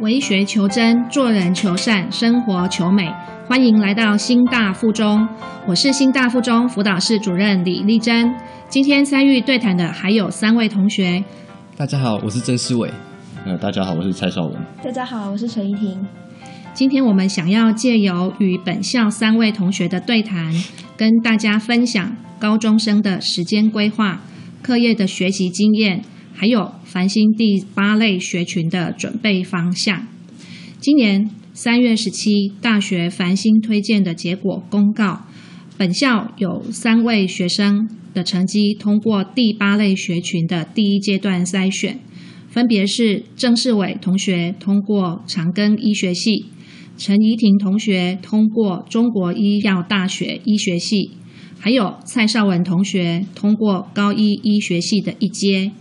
为学求真，做人求善，生活求美。欢迎来到新大附中，我是新大附中辅导室主任李丽珍。今天参与对谈的还有三位同学。大家好，我是曾思伟。呃，大家好，我是蔡少文。大家好，我是陈怡婷。今天我们想要借由与本校三位同学的对谈，跟大家分享高中生的时间规划、课业的学习经验。还有繁星第八类学群的准备方向。今年三月十七，大学繁星推荐的结果公告，本校有三位学生的成绩通过第八类学群的第一阶段筛选，分别是郑世伟同学通过长庚医学系，陈怡婷同学通过中国医药大学医学系，还有蔡少文同学通过高一医学系的一阶。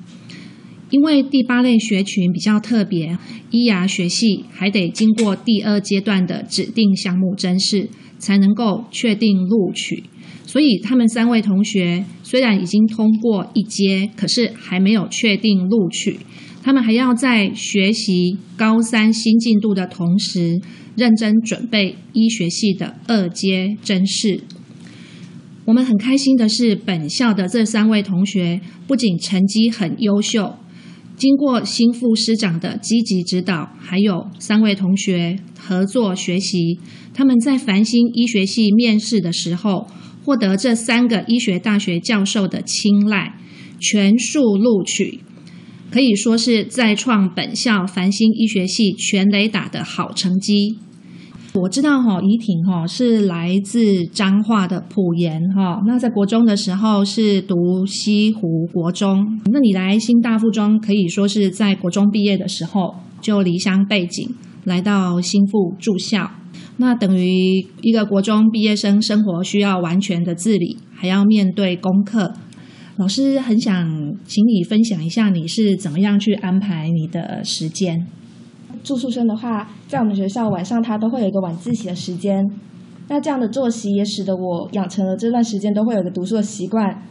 因为第八类学群比较特别，医牙学系还得经过第二阶段的指定项目甄试，才能够确定录取。所以他们三位同学虽然已经通过一阶，可是还没有确定录取。他们还要在学习高三新进度的同时，认真准备医学系的二阶甄试。我们很开心的是，本校的这三位同学不仅成绩很优秀。经过新副师长的积极指导，还有三位同学合作学习，他们在繁星医学系面试的时候，获得这三个医学大学教授的青睐，全数录取，可以说是再创本校繁星医学系全雷打的好成绩。我知道哈，怡婷哈是来自彰化的普盐哈，那在国中的时候是读西湖国中。那你来新大附中，可以说是在国中毕业的时候就离乡背井来到新附住校。那等于一个国中毕业生生活需要完全的自理，还要面对功课。老师很想请你分享一下，你是怎么样去安排你的时间？住宿生的话，在我们学校晚上他都会有一个晚自习的时间，那这样的作息也使得我养成了这段时间都会有一个读书的习惯，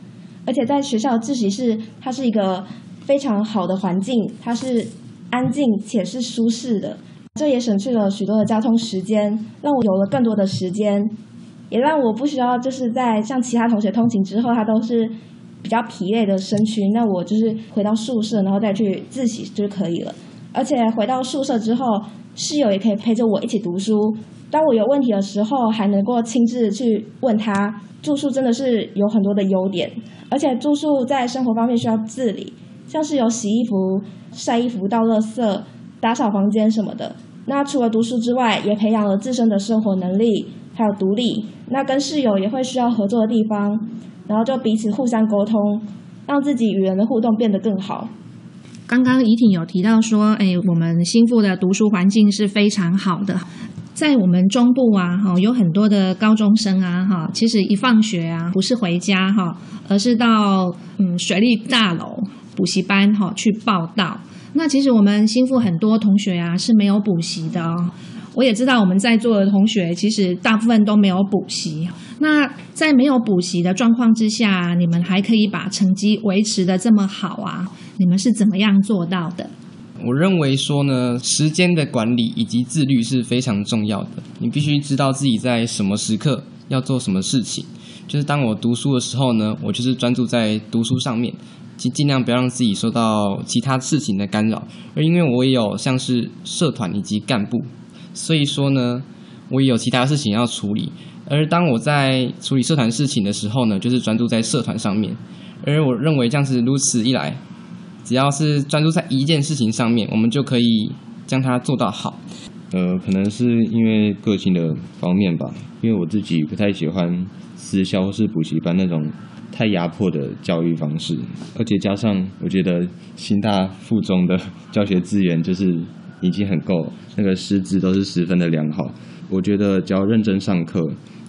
而且在学校自习室，它是一个非常好的环境，它是安静且是舒适的，这也省去了许多的交通时间，让我有了更多的时间，也让我不需要就是在像其他同学通勤之后，他都是比较疲累的身躯，那我就是回到宿舍然后再去自习就可以了。而且回到宿舍之后，室友也可以陪着我一起读书。当我有问题的时候，还能够亲自去问他。住宿真的是有很多的优点，而且住宿在生活方面需要自理，像是有洗衣服、晒衣服、倒垃圾、打扫房间什么的。那除了读书之外，也培养了自身的生活能力，还有独立。那跟室友也会需要合作的地方，然后就彼此互相沟通，让自己与人的互动变得更好。刚刚怡婷有提到说，哎，我们新富的读书环境是非常好的。在我们中部啊，哈，有很多的高中生啊，哈，其实一放学啊，不是回家哈，而是到嗯水利大楼补习班哈去报道。那其实我们新富很多同学啊是没有补习的哦。我也知道我们在座的同学，其实大部分都没有补习。那在没有补习的状况之下，你们还可以把成绩维持的这么好啊？你们是怎么样做到的？我认为说呢，时间的管理以及自律是非常重要的。你必须知道自己在什么时刻要做什么事情。就是当我读书的时候呢，我就是专注在读书上面，尽尽量不要让自己受到其他事情的干扰。而因为我也有像是社团以及干部，所以说呢，我也有其他事情要处理。而当我在处理社团事情的时候呢，就是专注在社团上面。而我认为这样子如此一来，只要是专注在一件事情上面，我们就可以将它做到好。呃，可能是因为个性的方面吧，因为我自己不太喜欢私校或是补习班那种太压迫的教育方式，而且加上我觉得新大附中的教学资源就是已经很够，那个师资都是十分的良好。我觉得只要认真上课。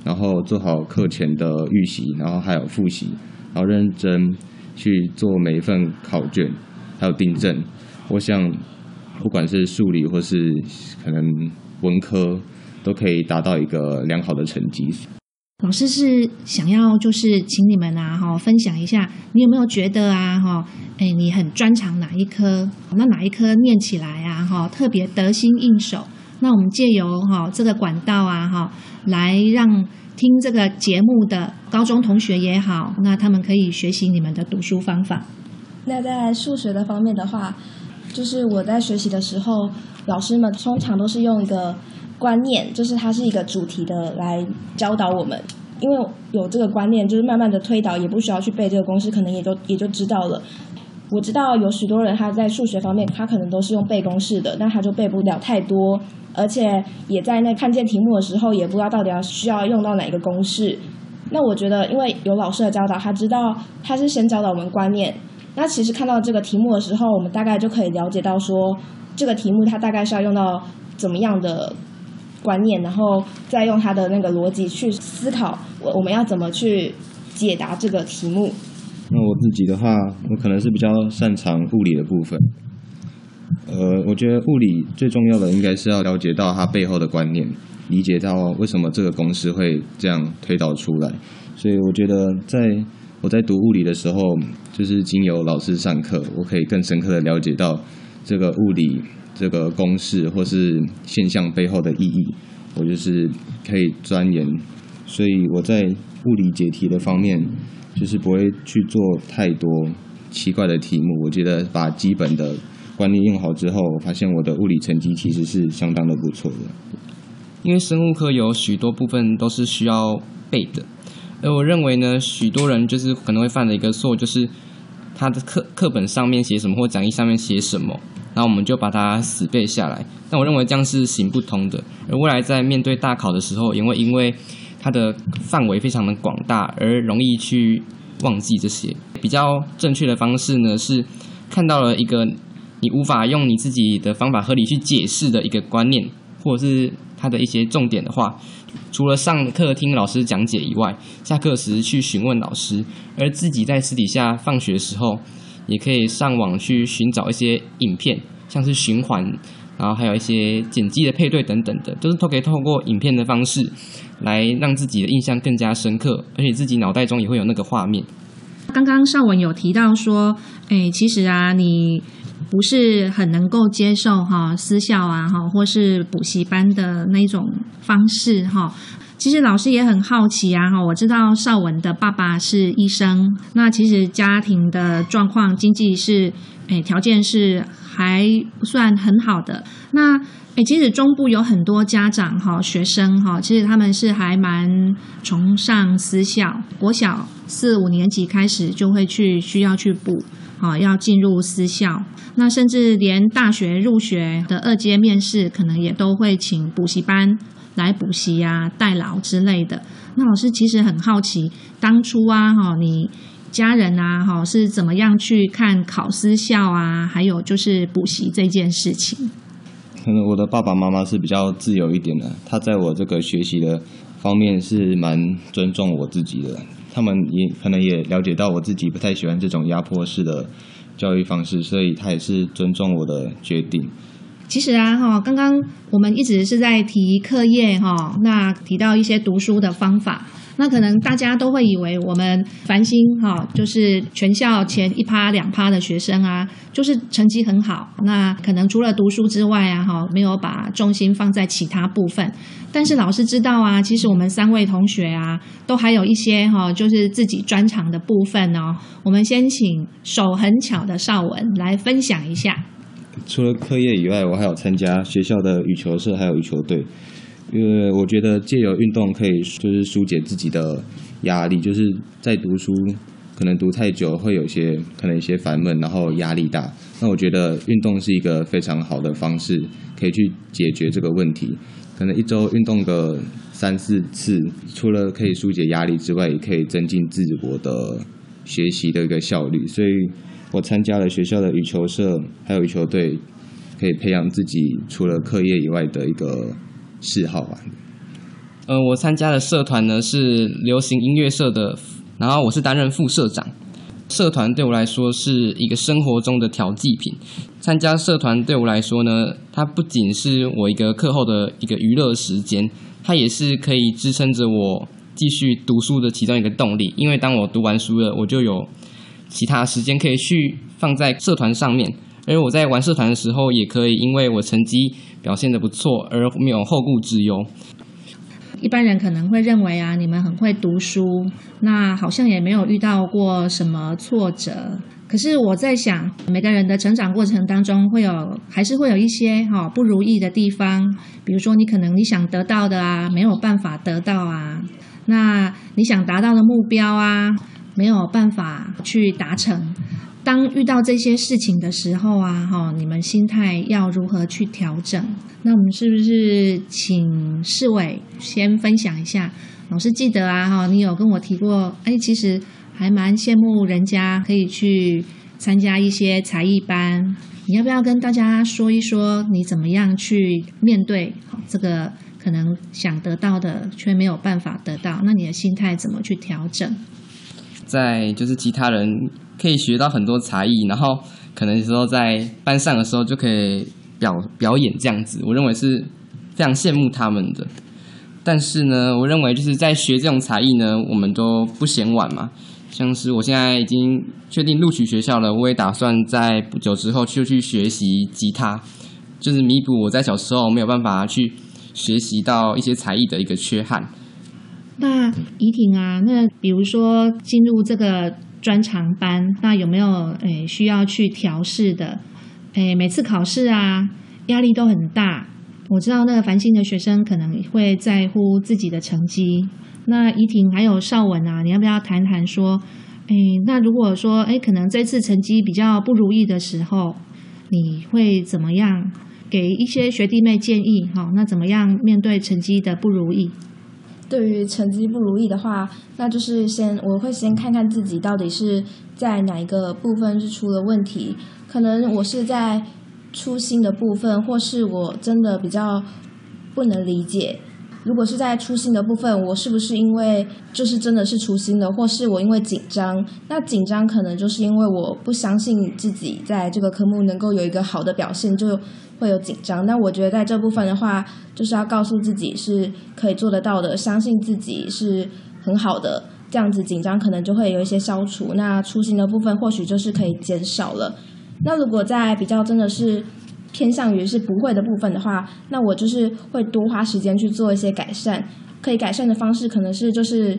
然后做好课前的预习，然后还有复习，然后认真去做每一份考卷，还有订正。我想，不管是数理或是可能文科，都可以达到一个良好的成绩。老师是想要就是请你们啊哈分享一下，你有没有觉得啊哈，哎你很专长哪一科？那哪一科念起来啊哈特别得心应手？那我们借由哈这个管道啊哈来让听这个节目的高中同学也好，那他们可以学习你们的读书方法。那在数学的方面的话，就是我在学习的时候，老师们通常都是用一个。观念就是它是一个主题的来教导我们，因为有这个观念，就是慢慢的推导，也不需要去背这个公式，可能也就也就知道了。我知道有许多人他在数学方面，他可能都是用背公式的，那他就背不了太多，而且也在那看见题目的时候，也不知道到底要需要用到哪个公式。那我觉得，因为有老师的教导，他知道他是先教导我们观念，那其实看到这个题目的时候，我们大概就可以了解到说，这个题目它大概是要用到怎么样的。观念，然后再用他的那个逻辑去思考，我我们要怎么去解答这个题目？那我自己的话，我可能是比较擅长物理的部分。呃，我觉得物理最重要的应该是要了解到它背后的观念，理解到为什么这个公式会这样推导出来。所以我觉得，在我在读物理的时候，就是经由老师上课，我可以更深刻的了解到这个物理。这个公式或是现象背后的意义，我就是可以钻研，所以我在物理解题的方面，就是不会去做太多奇怪的题目。我觉得把基本的观念用好之后，我发现我的物理成绩其实是相当的不错的。因为生物课有许多部分都是需要背的，而我认为呢，许多人就是可能会犯的一个错，就是他的课课本上面写什么或讲义上面写什么。那我们就把它死背下来，但我认为这样是行不通的。而未来在面对大考的时候，也会因为它的范围非常的广大，而容易去忘记这些。比较正确的方式呢，是看到了一个你无法用你自己的方法合理去解释的一个观念，或者是它的一些重点的话，除了上课听老师讲解以外，下课时去询问老师，而自己在私底下放学的时候。也可以上网去寻找一些影片，像是循环，然后还有一些剪辑的配对等等的，都是都可以透过影片的方式，来让自己的印象更加深刻，而且自己脑袋中也会有那个画面。刚刚邵文有提到说，哎，其实啊，你不是很能够接受哈私校啊哈，或是补习班的那种方式哈。其实老师也很好奇啊，哈，我知道邵文的爸爸是医生，那其实家庭的状况、经济是，诶，条件是还不算很好的。那，诶，其实中部有很多家长哈，学生哈，其实他们是还蛮崇尚私校，国小四五年级开始就会去需要去补，好，要进入私校。那甚至连大学入学的二阶面试，可能也都会请补习班。来补习啊、代劳之类的。那老师其实很好奇，当初啊，哈，你家人啊，哈，是怎么样去看考私校啊？还有就是补习这件事情。可能我的爸爸妈妈是比较自由一点的，他在我这个学习的方面是蛮尊重我自己的。他们也可能也了解到我自己不太喜欢这种压迫式的教育方式，所以他也是尊重我的决定。其实啊，哈，刚刚我们一直是在提课业，哈，那提到一些读书的方法，那可能大家都会以为我们繁星，哈，就是全校前一趴两趴的学生啊，就是成绩很好，那可能除了读书之外啊，哈，没有把重心放在其他部分。但是老师知道啊，其实我们三位同学啊，都还有一些哈，就是自己专长的部分哦。我们先请手很巧的邵文来分享一下。除了课业以外，我还有参加学校的羽球社，还有羽球队。因为我觉得借由运动可以就是疏解自己的压力，就是在读书可能读太久会有些可能一些烦闷，然后压力大。那我觉得运动是一个非常好的方式，可以去解决这个问题。可能一周运动个三四次，除了可以疏解压力之外，也可以增进自我的学习的一个效率。所以。我参加了学校的羽球社，还有羽球队，可以培养自己除了课业以外的一个嗜好吧。呃，我参加的社团呢是流行音乐社的，然后我是担任副社长。社团对我来说是一个生活中的调剂品。参加社团对我来说呢，它不仅是我一个课后的一个娱乐时间，它也是可以支撑着我继续读书的其中一个动力。因为当我读完书了，我就有其他时间可以去放在社团上面。而我在玩社团的时候，也可以因为我成绩表现的不错，而没有后顾之忧。一般人可能会认为啊，你们很会读书，那好像也没有遇到过什么挫折。可是我在想，每个人的成长过程当中，会有还是会有一些哈不如意的地方。比如说，你可能你想得到的啊，没有办法得到啊；那你想达到的目标啊，没有办法去达成。当遇到这些事情的时候啊，哈，你们心态要如何去调整？那我们是不是请世伟先分享一下？老师记得啊，哈，你有跟我提过，哎，其实还蛮羡慕人家可以去参加一些才艺班。你要不要跟大家说一说，你怎么样去面对这个可能想得到的却没有办法得到？那你的心态怎么去调整？在就是其他人。可以学到很多才艺，然后可能时候在班上的时候就可以表表演这样子，我认为是非常羡慕他们的。但是呢，我认为就是在学这种才艺呢，我们都不嫌晚嘛。像是我现在已经确定录取学校了，我也打算在不久之后就去学习吉他，就是弥补我在小时候没有办法去学习到一些才艺的一个缺憾。那怡婷啊，那比如说进入这个。专长班，那有没有诶需要去调试的？诶，每次考试啊，压力都很大。我知道那个繁星的学生可能会在乎自己的成绩。那怡婷还有邵文啊，你要不要谈谈说？诶，那如果说诶，可能这次成绩比较不如意的时候，你会怎么样给一些学弟妹建议？哈，那怎么样面对成绩的不如意？对于成绩不如意的话，那就是先我会先看看自己到底是在哪一个部分是出了问题。可能我是在粗心的部分，或是我真的比较不能理解。如果是在粗心的部分，我是不是因为就是真的是粗心的，或是我因为紧张？那紧张可能就是因为我不相信自己在这个科目能够有一个好的表现，就会有紧张。那我觉得在这部分的话，就是要告诉自己是可以做得到的，相信自己是很好的，这样子紧张可能就会有一些消除。那粗心的部分或许就是可以减少了。那如果在比较真的是。偏向于是不会的部分的话，那我就是会多花时间去做一些改善。可以改善的方式可能是就是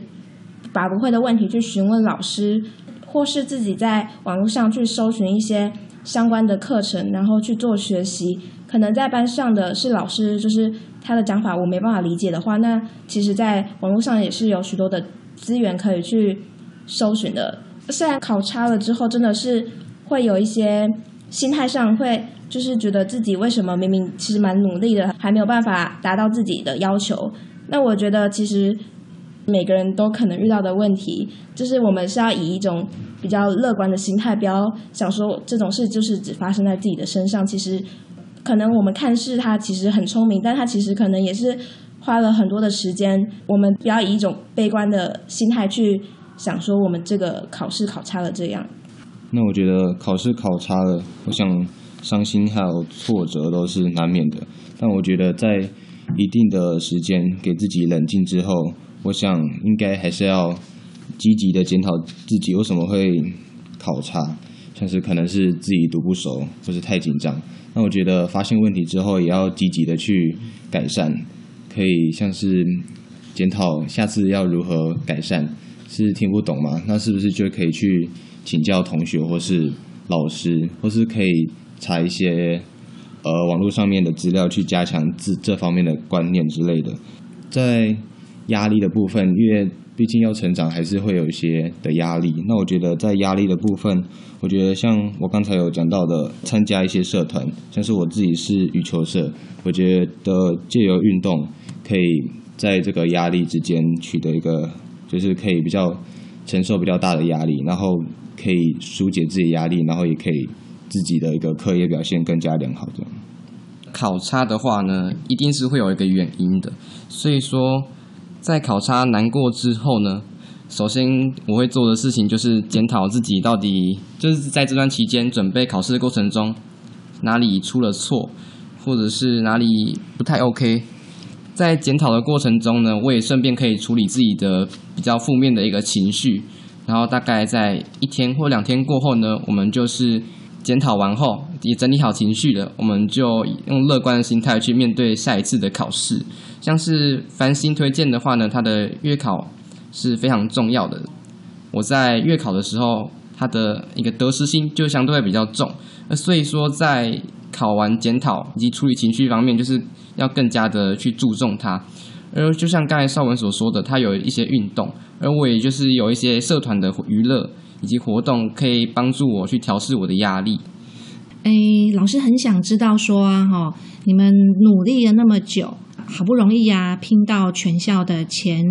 把不会的问题去询问老师，或是自己在网络上去搜寻一些相关的课程，然后去做学习。可能在班上的是老师，就是他的讲法我没办法理解的话，那其实在网络上也是有许多的资源可以去搜寻的。虽然考差了之后，真的是会有一些心态上会。就是觉得自己为什么明明其实蛮努力的，还没有办法达到自己的要求。那我觉得其实每个人都可能遇到的问题，就是我们是要以一种比较乐观的心态，不要想说这种事就是只发生在自己的身上。其实可能我们看似他其实很聪明，但他其实可能也是花了很多的时间。我们不要以一种悲观的心态去想说我们这个考试考差了这样。那我觉得考试考差了，我想。伤心还有挫折都是难免的，但我觉得在一定的时间给自己冷静之后，我想应该还是要积极的检讨自己为什么会考差，像是可能是自己读不熟或是太紧张。那我觉得发现问题之后，也要积极的去改善，可以像是检讨下次要如何改善。是听不懂吗？那是不是就可以去请教同学或是老师，或是可以。查一些呃网络上面的资料，去加强自这方面的观念之类的。在压力的部分，因为毕竟要成长，还是会有一些的压力。那我觉得在压力的部分，我觉得像我刚才有讲到的，参加一些社团，像是我自己是羽球社，我觉得借由运动，可以在这个压力之间取得一个，就是可以比较承受比较大的压力，然后可以疏解自己压力，然后也可以。自己的一个课业表现更加良好，这样。考差的话呢，一定是会有一个原因的。所以说，在考差难过之后呢，首先我会做的事情就是检讨自己到底就是在这段期间准备考试的过程中哪里出了错，或者是哪里不太 OK。在检讨的过程中呢，我也顺便可以处理自己的比较负面的一个情绪。然后大概在一天或两天过后呢，我们就是检讨完后也整理好情绪了，我们就用乐观的心态去面对下一次的考试。像是繁星推荐的话呢，它的月考是非常重要的。我在月考的时候，它的一个得失心就相对会比较重，那所以说在考完检讨以及处理情绪方面，就是要更加的去注重它。而就像刚才邵文所说的，他有一些运动，而我也就是有一些社团的娱乐以及活动，可以帮助我去调试我的压力。哎，老师很想知道说啊，哈，你们努力了那么久，好不容易啊，拼到全校的前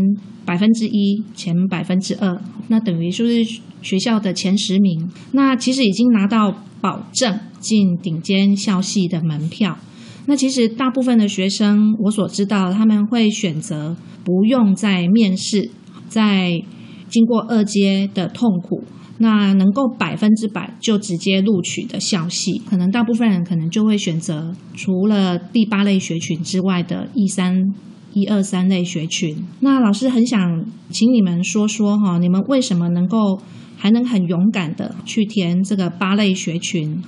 百分之一、前百分之二，那等于说是学校的前十名，那其实已经拿到保证进顶尖校系的门票。那其实大部分的学生，我所知道，他们会选择不用再面试，在经过二阶的痛苦，那能够百分之百就直接录取的校系，可能大部分人可能就会选择除了第八类学群之外的一三一二三类学群。那老师很想请你们说说哈，你们为什么能够还能很勇敢的去填这个八类学群？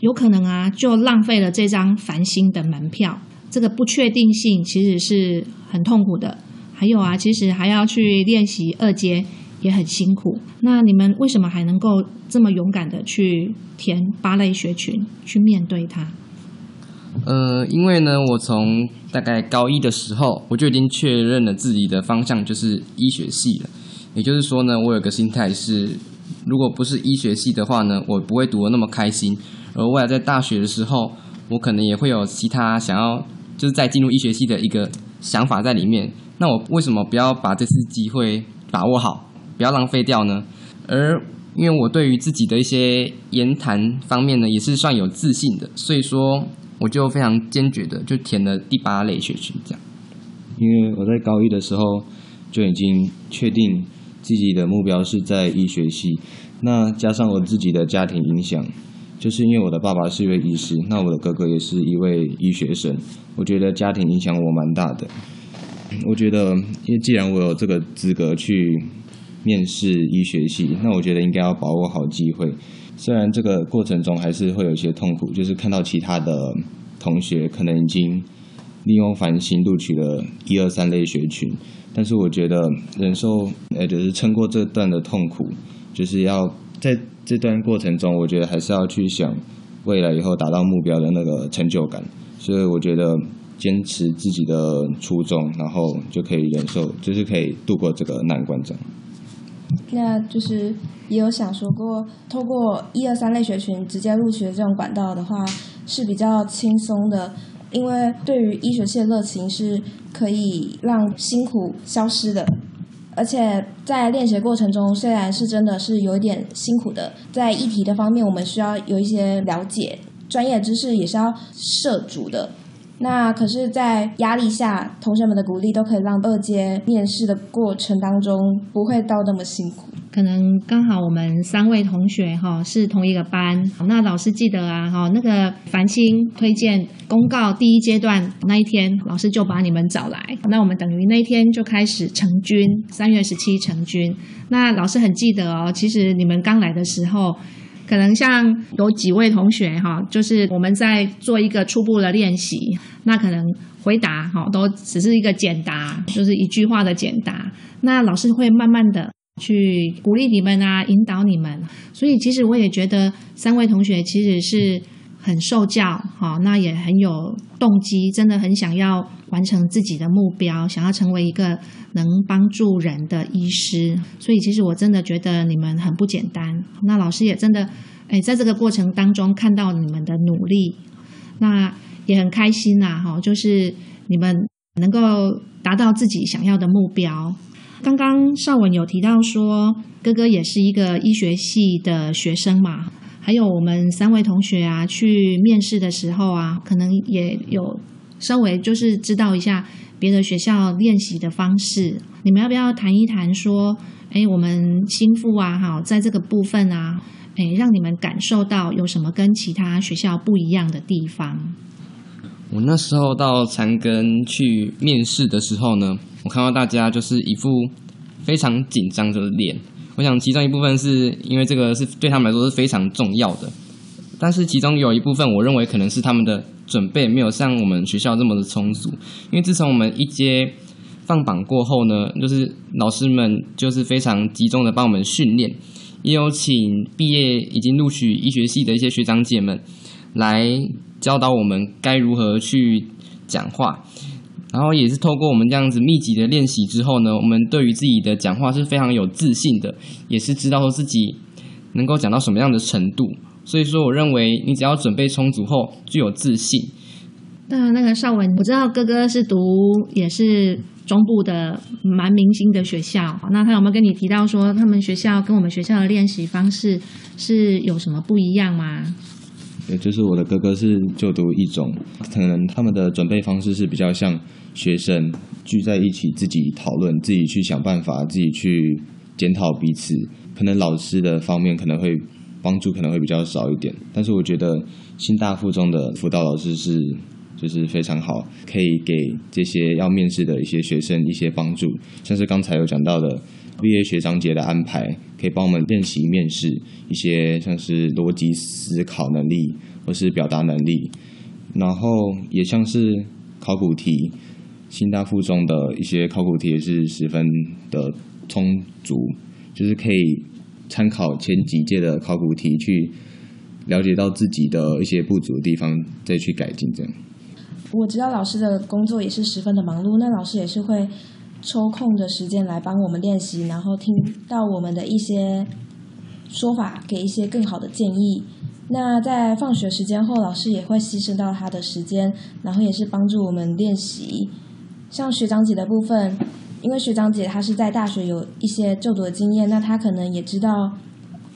有可能啊，就浪费了这张繁星的门票。这个不确定性其实是很痛苦的。还有啊，其实还要去练习二阶，也很辛苦。那你们为什么还能够这么勇敢的去填八类学群，去面对它？呃，因为呢，我从大概高一的时候，我就已经确认了自己的方向就是医学系了。也就是说呢，我有个心态是，如果不是医学系的话呢，我不会读的那么开心。而未来在大学的时候，我可能也会有其他想要，就是在进入医学系的一个想法在里面。那我为什么不要把这次机会把握好，不要浪费掉呢？而因为我对于自己的一些言谈方面呢，也是算有自信的，所以说我就非常坚决的就填了第八类学群这样。因为我在高一的时候就已经确定自己的目标是在医学系，那加上我自己的家庭影响。就是因为我的爸爸是一位医师，那我的哥哥也是一位医学生，我觉得家庭影响我蛮大的。我觉得，因为既然我有这个资格去面试医学系，那我觉得应该要把握好机会。虽然这个过程中还是会有一些痛苦，就是看到其他的同学可能已经利用繁星录取了一二三类学群，但是我觉得忍受，呃，就是撑过这段的痛苦，就是要在。这段过程中，我觉得还是要去想未来以后达到目标的那个成就感，所以我觉得坚持自己的初衷，然后就可以忍受，就是可以度过这个难关。这样。那就是也有想说过，透过一二三类学群直接录取的这种管道的话，是比较轻松的，因为对于医学系的热情是可以让辛苦消失的。而且在练习过程中，虽然是真的是有一点辛苦的，在议题的方面，我们需要有一些了解，专业知识也是要涉足的。那可是，在压力下，同学们的鼓励都可以让二阶面试的过程当中不会到那么辛苦。可能刚好我们三位同学哈是同一个班，那老师记得啊哈，那个繁星推荐公告第一阶段那一天，老师就把你们找来，那我们等于那一天就开始成军，三月十七成军。那老师很记得哦，其实你们刚来的时候。可能像有几位同学哈，就是我们在做一个初步的练习，那可能回答哈都只是一个简答，就是一句话的简答。那老师会慢慢的去鼓励你们啊，引导你们。所以其实我也觉得三位同学其实是。很受教，哈，那也很有动机，真的很想要完成自己的目标，想要成为一个能帮助人的医师。所以，其实我真的觉得你们很不简单。那老师也真的，哎，在这个过程当中看到你们的努力，那也很开心呐，哈，就是你们能够达到自己想要的目标。刚刚邵文有提到说，哥哥也是一个医学系的学生嘛。还有我们三位同学啊，去面试的时候啊，可能也有稍微就是知道一下别的学校练习的方式。你们要不要谈一谈说，哎，我们心腹啊，哈，在这个部分啊，哎，让你们感受到有什么跟其他学校不一样的地方？我那时候到长庚去面试的时候呢，我看到大家就是一副非常紧张的脸。我想其中一部分是因为这个是对他们来说是非常重要的，但是其中有一部分我认为可能是他们的准备没有像我们学校这么的充足。因为自从我们一阶放榜过后呢，就是老师们就是非常集中的帮我们训练，也有请毕业已经录取医学系的一些学长姐们来。教导我们该如何去讲话，然后也是透过我们这样子密集的练习之后呢，我们对于自己的讲话是非常有自信的，也是知道说自己能够讲到什么样的程度。所以说，我认为你只要准备充足后，具有自信。那那个邵文，我知道哥哥是读也是中部的蛮明星的学校，那他有没有跟你提到说，他们学校跟我们学校的练习方式是有什么不一样吗？也就是我的哥哥是就读一种，可能他们的准备方式是比较像学生聚在一起自己讨论，自己去想办法，自己去检讨彼此。可能老师的方面可能会帮助可能会比较少一点，但是我觉得新大附中的辅导老师是就是非常好，可以给这些要面试的一些学生一些帮助，像是刚才有讲到的。毕业学长节的安排，可以帮我们练习面试一些像是逻辑思考能力或是表达能力，然后也像是考古题，新大附中的一些考古题也是十分的充足，就是可以参考前几届的考古题去了解到自己的一些不足的地方，再去改进这样。我知道老师的工作也是十分的忙碌，那老师也是会。抽空的时间来帮我们练习，然后听到我们的一些说法，给一些更好的建议。那在放学时间后，老师也会牺牲到他的时间，然后也是帮助我们练习。像学长姐的部分，因为学长姐她是在大学有一些就读的经验，那她可能也知道，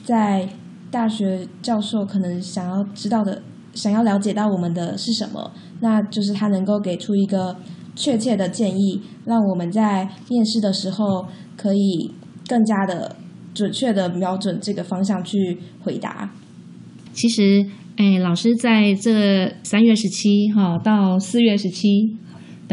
在大学教授可能想要知道的、想要了解到我们的是什么，那就是他能够给出一个。确切的建议，让我们在面试的时候可以更加的准确的瞄准这个方向去回答。其实，哎，老师在这三月十七哈到四月十七，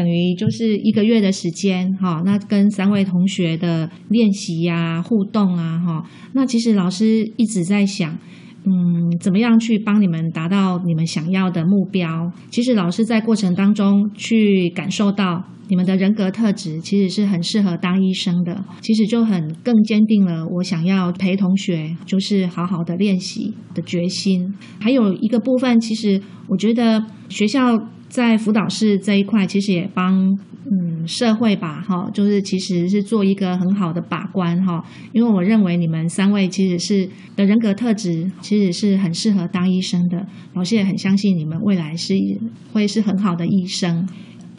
等于就是一个月的时间哈。那跟三位同学的练习呀、互动啊哈，那其实老师一直在想。嗯，怎么样去帮你们达到你们想要的目标？其实老师在过程当中去感受到你们的人格特质，其实是很适合当医生的。其实就很更坚定了我想要陪同学，就是好好的练习的决心。还有一个部分，其实我觉得学校在辅导室这一块，其实也帮。嗯，社会吧，哈，就是其实是做一个很好的把关，哈，因为我认为你们三位其实是的人格特质，其实是很适合当医生的。老师也很相信你们未来是会是很好的医生。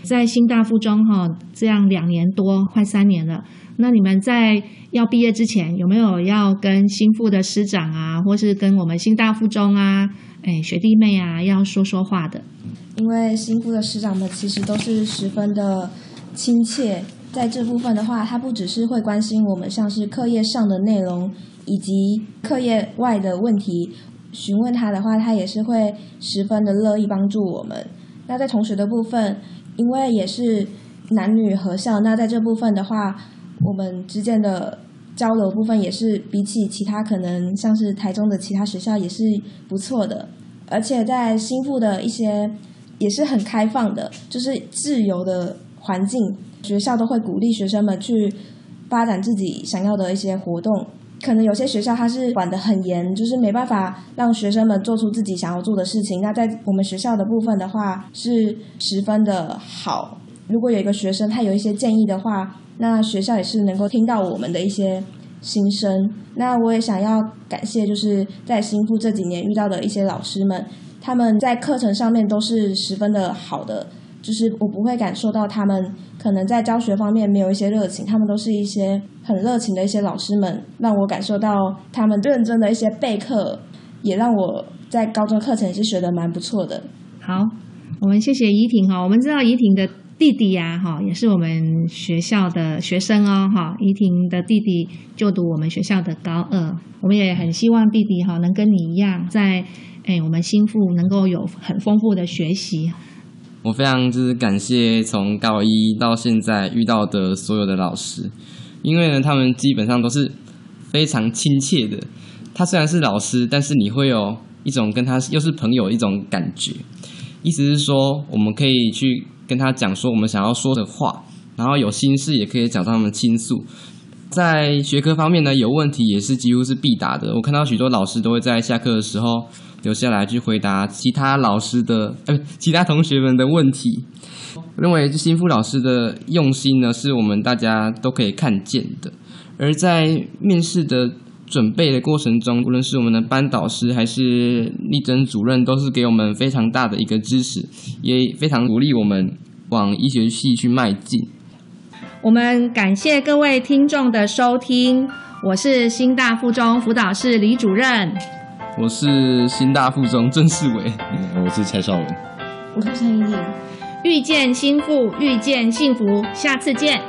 在新大附中，哈，这样两年多，快三年了。那你们在要毕业之前，有没有要跟新附的师长啊，或是跟我们新大附中啊，哎，学弟妹啊，要说说话的？因为新附的师长们其实都是十分的亲切，在这部分的话，他不只是会关心我们像是课业上的内容，以及课业外的问题，询问他的话，他也是会十分的乐意帮助我们。那在同学的部分，因为也是男女合校，那在这部分的话，我们之间的交流部分也是比起其他可能像是台中的其他学校也是不错的，而且在新附的一些。也是很开放的，就是自由的环境。学校都会鼓励学生们去发展自己想要的一些活动。可能有些学校它是管得很严，就是没办法让学生们做出自己想要做的事情。那在我们学校的部分的话，是十分的好。如果有一个学生他有一些建议的话，那学校也是能够听到我们的一些心声。那我也想要感谢，就是在新附这几年遇到的一些老师们。他们在课程上面都是十分的好的，就是我不会感受到他们可能在教学方面没有一些热情，他们都是一些很热情的一些老师们，让我感受到他们认真的一些备课，也让我在高中课程也是学的蛮不错的。好，我们谢谢怡婷哈，我们知道怡婷的弟弟呀哈，也是我们学校的学生哦哈，怡婷的弟弟就读我们学校的高二，我们也很希望弟弟哈能跟你一样在。哎，我们心腹能够有很丰富的学习。我非常就是感谢从高一到现在遇到的所有的老师，因为呢，他们基本上都是非常亲切的。他虽然是老师，但是你会有一种跟他又是朋友一种感觉。意思是说，我们可以去跟他讲说我们想要说的话，然后有心事也可以找他们倾诉。在学科方面呢，有问题也是几乎是必答的。我看到许多老师都会在下课的时候留下来去回答其他老师的，呃，其他同学们的问题。我认为新富老师的用心呢，是我们大家都可以看见的。而在面试的准备的过程中，无论是我们的班导师还是丽珍主任，都是给我们非常大的一个支持，也非常鼓励我们往医学系去迈进。我们感谢各位听众的收听，我是新大附中辅导室李主任，我是新大附中郑世伟，我是蔡少文，我是陈怡婷，遇见心腹，遇见幸福，下次见。